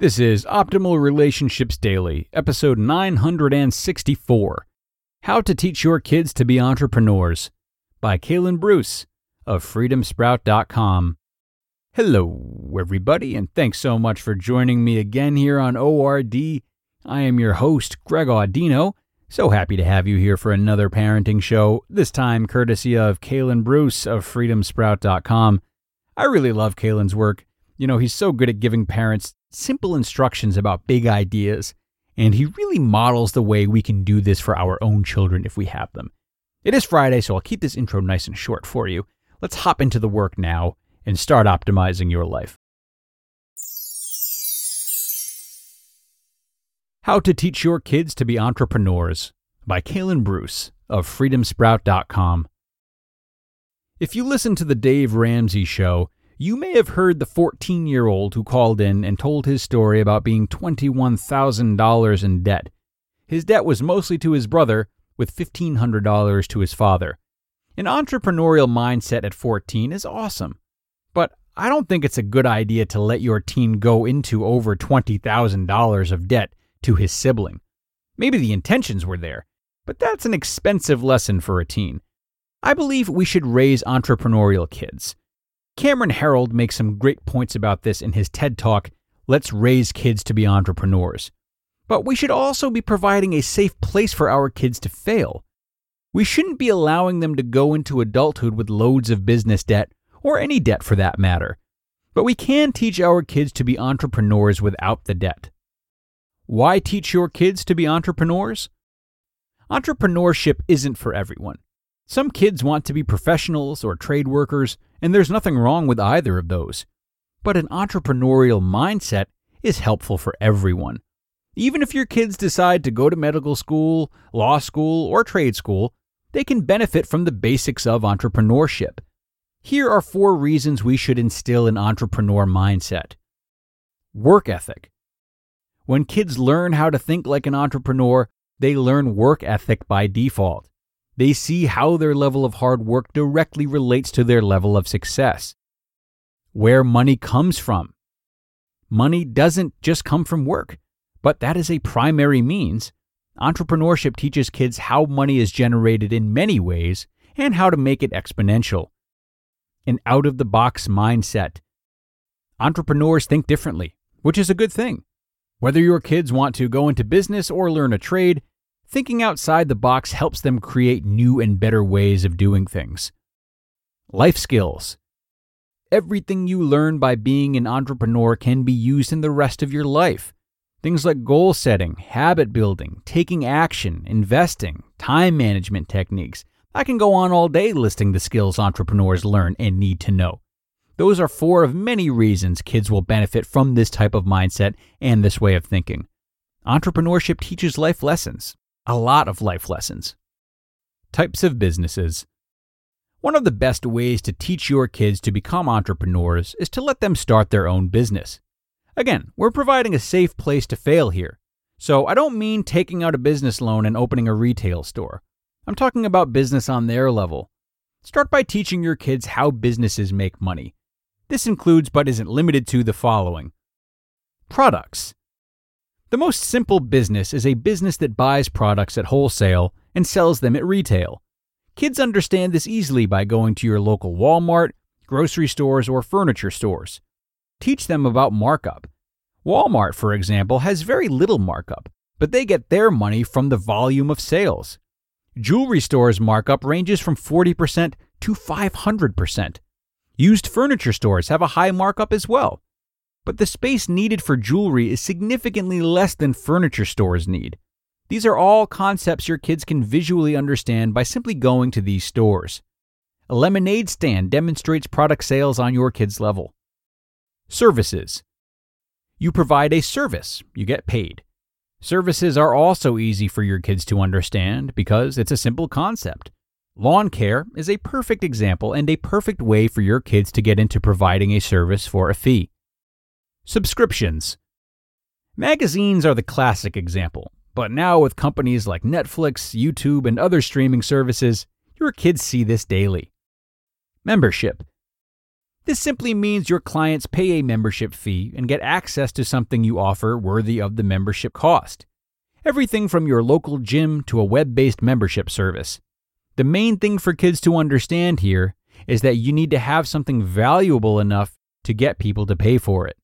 This is Optimal Relationships Daily, episode 964 How to Teach Your Kids to Be Entrepreneurs by Kaylin Bruce of freedomsprout.com. Hello, everybody, and thanks so much for joining me again here on ORD. I am your host, Greg Audino. So happy to have you here for another parenting show, this time courtesy of Kaylin Bruce of freedomsprout.com. I really love Kaylin's work. You know, he's so good at giving parents simple instructions about big ideas, and he really models the way we can do this for our own children if we have them. It is Friday, so I'll keep this intro nice and short for you. Let's hop into the work now and start optimizing your life. How to Teach Your Kids to Be Entrepreneurs by Kaylin Bruce of freedomsprout.com. If you listen to the Dave Ramsey show, you may have heard the 14 year old who called in and told his story about being $21,000 in debt. His debt was mostly to his brother, with $1,500 to his father. An entrepreneurial mindset at 14 is awesome, but I don't think it's a good idea to let your teen go into over $20,000 of debt to his sibling. Maybe the intentions were there, but that's an expensive lesson for a teen. I believe we should raise entrepreneurial kids. Cameron Herold makes some great points about this in his TED Talk, Let's Raise Kids to Be Entrepreneurs. But we should also be providing a safe place for our kids to fail. We shouldn't be allowing them to go into adulthood with loads of business debt, or any debt for that matter. But we can teach our kids to be entrepreneurs without the debt. Why teach your kids to be entrepreneurs? Entrepreneurship isn't for everyone. Some kids want to be professionals or trade workers, and there's nothing wrong with either of those. But an entrepreneurial mindset is helpful for everyone. Even if your kids decide to go to medical school, law school, or trade school, they can benefit from the basics of entrepreneurship. Here are four reasons we should instill an entrepreneur mindset. Work ethic. When kids learn how to think like an entrepreneur, they learn work ethic by default. They see how their level of hard work directly relates to their level of success. Where money comes from. Money doesn't just come from work, but that is a primary means. Entrepreneurship teaches kids how money is generated in many ways and how to make it exponential. An out of the box mindset. Entrepreneurs think differently, which is a good thing. Whether your kids want to go into business or learn a trade, Thinking outside the box helps them create new and better ways of doing things. Life skills. Everything you learn by being an entrepreneur can be used in the rest of your life. Things like goal setting, habit building, taking action, investing, time management techniques. I can go on all day listing the skills entrepreneurs learn and need to know. Those are four of many reasons kids will benefit from this type of mindset and this way of thinking. Entrepreneurship teaches life lessons, a lot of life lessons. Types of businesses. One of the best ways to teach your kids to become entrepreneurs is to let them start their own business. Again, we're providing a safe place to fail here. So I don't mean taking out a business loan and opening a retail store. I'm talking about business on their level. Start by teaching your kids how businesses make money. This includes, but isn't limited to, the following products. The most simple business is a business that buys products at wholesale and sells them at retail. Kids understand this easily by going to your local Walmart, grocery stores, or furniture stores. Teach them about markup. Walmart, for example, has very little markup, but they get their money from the volume of sales. Jewelry stores' markup ranges from 40% to 500%. Used furniture stores have a high markup as well. But the space needed for jewelry is significantly less than furniture stores need. These are all concepts your kids can visually understand by simply going to these stores. A lemonade stand demonstrates product sales on your kid's level. Services. You provide a service, you get paid. Services are also easy for your kids to understand because it's a simple concept. Lawn care is a perfect example and a perfect way for your kids to get into providing a service for a fee. Subscriptions. Magazines are the classic example, but now with companies like Netflix, YouTube, and other streaming services, your kids see this daily. Membership. This simply means your clients pay a membership fee and get access to something you offer worthy of the membership cost. Everything from your local gym to a web based membership service. The main thing for kids to understand here is that you need to have something valuable enough to get people to pay for it.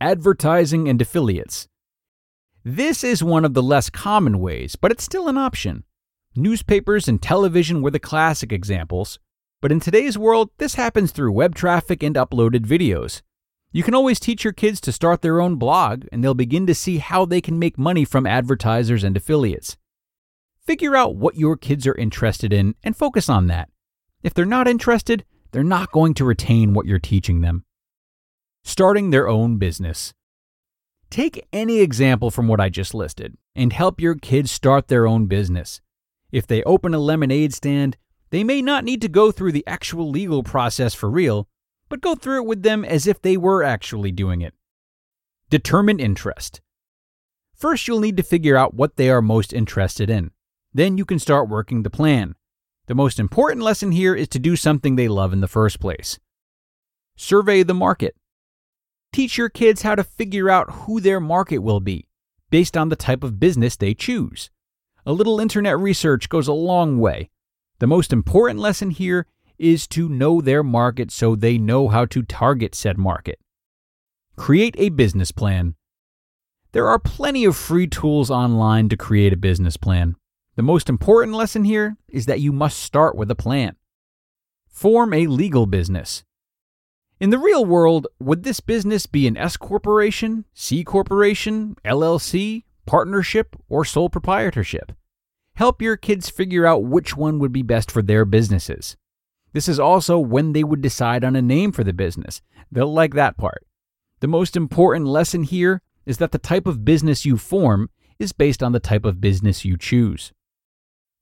Advertising and affiliates. This is one of the less common ways, but it's still an option. Newspapers and television were the classic examples, but in today's world, this happens through web traffic and uploaded videos. You can always teach your kids to start their own blog, and they'll begin to see how they can make money from advertisers and affiliates. Figure out what your kids are interested in and focus on that. If they're not interested, they're not going to retain what you're teaching them. Starting their own business. Take any example from what I just listed and help your kids start their own business. If they open a lemonade stand, they may not need to go through the actual legal process for real, but go through it with them as if they were actually doing it. Determine interest. First, you'll need to figure out what they are most interested in. Then you can start working the plan. The most important lesson here is to do something they love in the first place. Survey the market. Teach your kids how to figure out who their market will be based on the type of business they choose. A little internet research goes a long way. The most important lesson here is to know their market so they know how to target said market. Create a business plan. There are plenty of free tools online to create a business plan. The most important lesson here is that you must start with a plan. Form a legal business. In the real world, would this business be an S corporation, C corporation, LLC, partnership, or sole proprietorship? Help your kids figure out which one would be best for their businesses. This is also when they would decide on a name for the business. They'll like that part. The most important lesson here is that the type of business you form is based on the type of business you choose.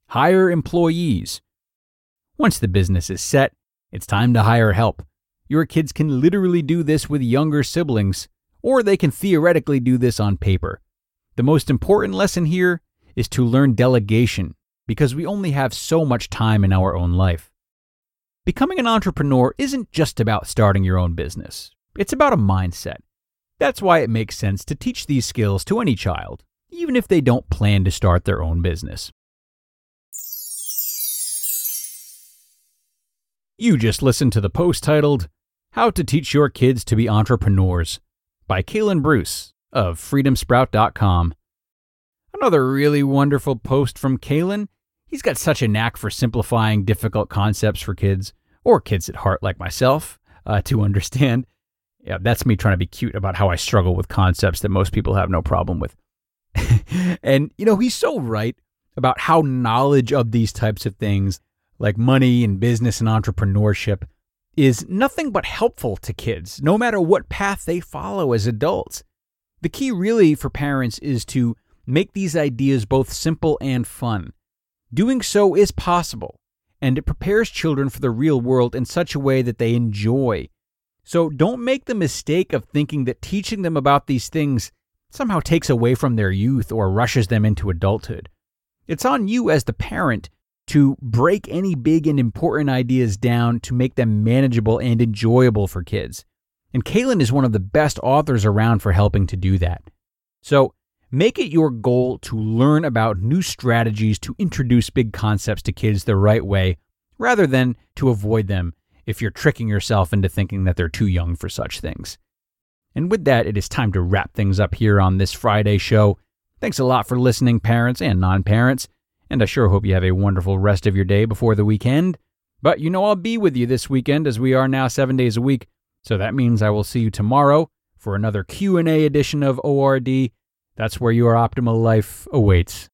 Hire employees. Once the business is set, it's time to hire help. Your kids can literally do this with younger siblings, or they can theoretically do this on paper. The most important lesson here is to learn delegation because we only have so much time in our own life. Becoming an entrepreneur isn't just about starting your own business, it's about a mindset. That's why it makes sense to teach these skills to any child, even if they don't plan to start their own business. You just listened to the post titled, How to Teach Your Kids to Be Entrepreneurs by Kaylin Bruce of freedomsprout.com. Another really wonderful post from Kaylin. He's got such a knack for simplifying difficult concepts for kids, or kids at heart like myself, uh, to understand. Yeah, that's me trying to be cute about how I struggle with concepts that most people have no problem with. and, you know, he's so right about how knowledge of these types of things, like money and business and entrepreneurship, is nothing but helpful to kids, no matter what path they follow as adults. The key, really, for parents is to make these ideas both simple and fun. Doing so is possible, and it prepares children for the real world in such a way that they enjoy. So don't make the mistake of thinking that teaching them about these things somehow takes away from their youth or rushes them into adulthood. It's on you as the parent to break any big and important ideas down to make them manageable and enjoyable for kids. And Kaylin is one of the best authors around for helping to do that. So Make it your goal to learn about new strategies to introduce big concepts to kids the right way, rather than to avoid them if you're tricking yourself into thinking that they're too young for such things. And with that, it is time to wrap things up here on this Friday show. Thanks a lot for listening, parents and non parents, and I sure hope you have a wonderful rest of your day before the weekend. But you know I'll be with you this weekend as we are now 7 days a week, so that means I will see you tomorrow for another Q&A edition of ORD. That's where your optimal life awaits.